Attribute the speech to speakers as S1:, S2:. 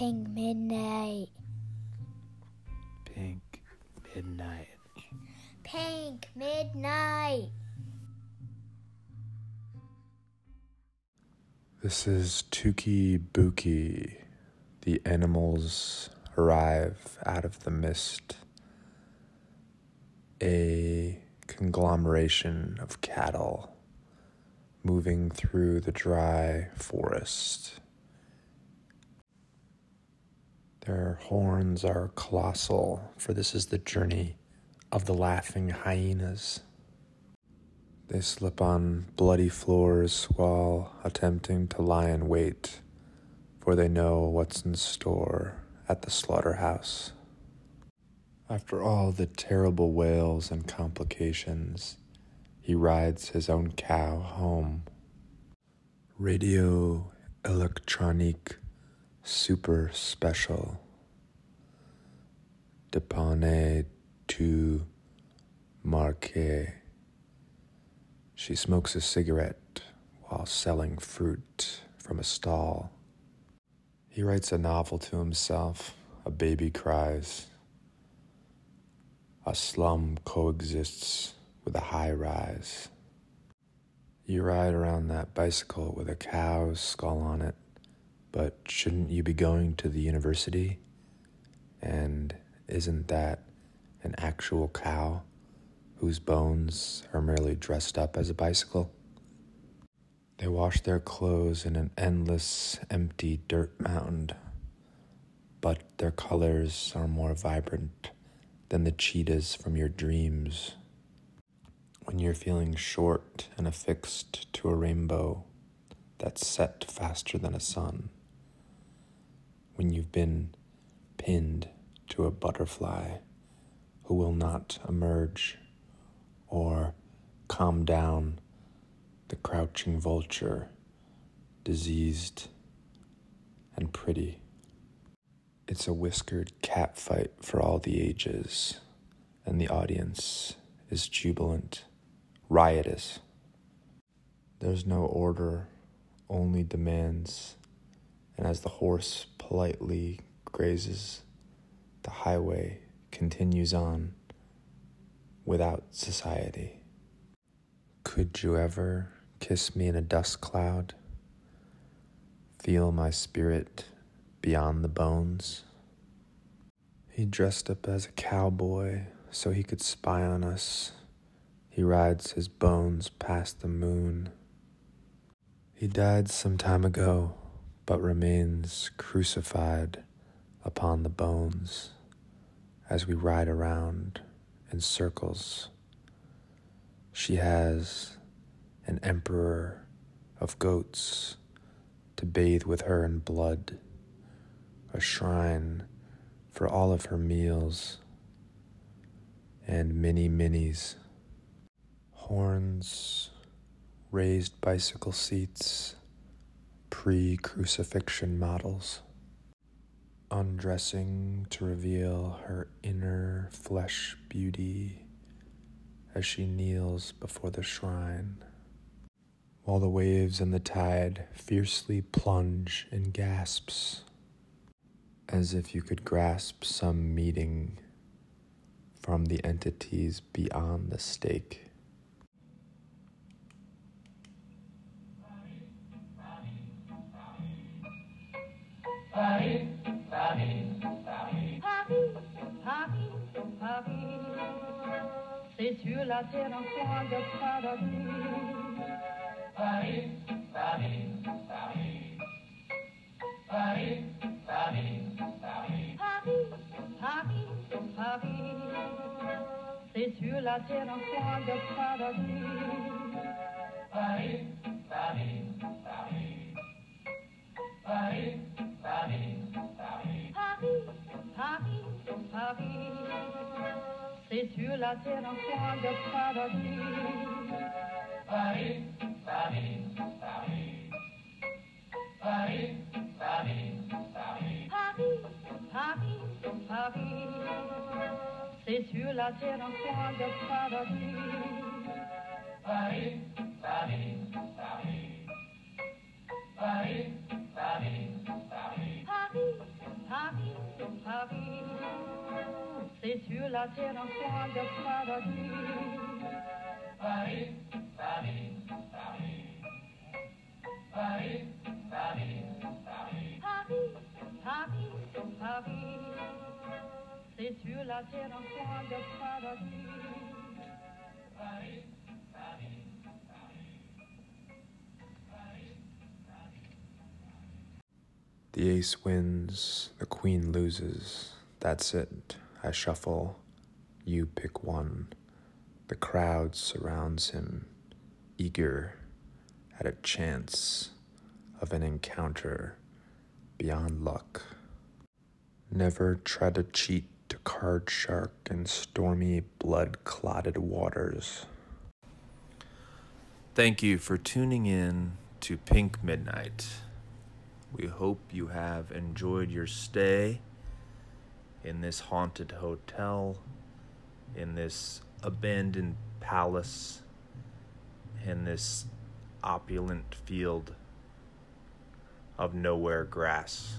S1: Pink Midnight.
S2: Pink Midnight.
S1: Pink Midnight.
S2: This is Touki Bouki. The animals arrive out of the mist. A conglomeration of cattle moving through the dry forest. Their horns are colossal, for this is the journey of the laughing hyenas. They slip on bloody floors while attempting to lie in wait, for they know what's in store at the slaughterhouse. After all the terrible wails and complications, he rides his own cow home. Radio Electronique Super Special. Depane tu marque. She smokes a cigarette while selling fruit from a stall. He writes a novel to himself. A baby cries. A slum coexists with a high rise. You ride around that bicycle with a cow's skull on it, but shouldn't you be going to the university? And isn't that an actual cow whose bones are merely dressed up as a bicycle? They wash their clothes in an endless, empty dirt mound, but their colors are more vibrant than the cheetahs from your dreams. When you're feeling short and affixed to a rainbow that's set faster than a sun. When you've been pinned to a butterfly who will not emerge or calm down the crouching vulture, diseased and pretty. It's a whiskered cat fight for all the ages, and the audience is jubilant, riotous. There's no order, only demands, and as the horse politely grazes, the highway continues on without society. Could you ever kiss me in a dust cloud? Feel my spirit beyond the bones? He dressed up as a cowboy so he could spy on us. He rides his bones past the moon. He died some time ago, but remains crucified upon the bones as we ride around in circles. She has an emperor of goats to bathe with her in blood, a shrine for all of her meals, and many minis, horns, raised bicycle seats, pre crucifixion models undressing to reveal her inner flesh beauty as she kneels before the shrine, while the waves and the tide fiercely plunge in gasps, as if you could grasp some meeting from the entities beyond the stake.
S3: Paris, Paris, Paris. Paris, Paris, Paris. C'est sur la terre un coin de paradis. Paris, Paris, Paris. Paris, Paris, Paris. Paris, Paris, Paris. C'est sur la terre un coin de paradis. Paris. placer un coin de paradis. Paris, Paris, Paris. Paris, Paris, Paris. Paris, Paris, Paris. C'est sur la terre un coin de paradis. Paris, Paris. La terre un coin de paradis. Paris, Paris, Paris. Paris, Paris, Paris. Paris, Paris, Paris. C'est sur la terre un coin de paradis. Paris, Paris.
S2: The ace wins, the queen loses. That's it. I shuffle. You pick one. The crowd surrounds him, eager at a chance of an encounter beyond luck. Never try to cheat to card shark in stormy, blood clotted waters.
S4: Thank you for tuning in to Pink Midnight. We hope you have enjoyed your stay in this haunted hotel, in this abandoned palace, in this opulent field of nowhere grass.